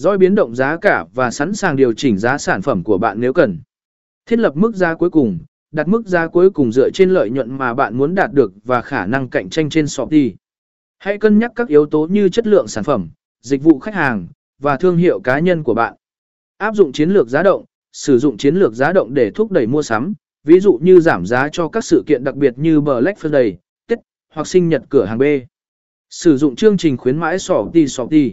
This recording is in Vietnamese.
Dõi biến động giá cả và sẵn sàng điều chỉnh giá sản phẩm của bạn nếu cần. Thiết lập mức giá cuối cùng, đặt mức giá cuối cùng dựa trên lợi nhuận mà bạn muốn đạt được và khả năng cạnh tranh trên Shopee. Hãy cân nhắc các yếu tố như chất lượng sản phẩm, dịch vụ khách hàng và thương hiệu cá nhân của bạn. Áp dụng chiến lược giá động, sử dụng chiến lược giá động để thúc đẩy mua sắm, ví dụ như giảm giá cho các sự kiện đặc biệt như Black Friday, Tết hoặc sinh nhật cửa hàng B. Sử dụng chương trình khuyến mãi Shopee Shopee.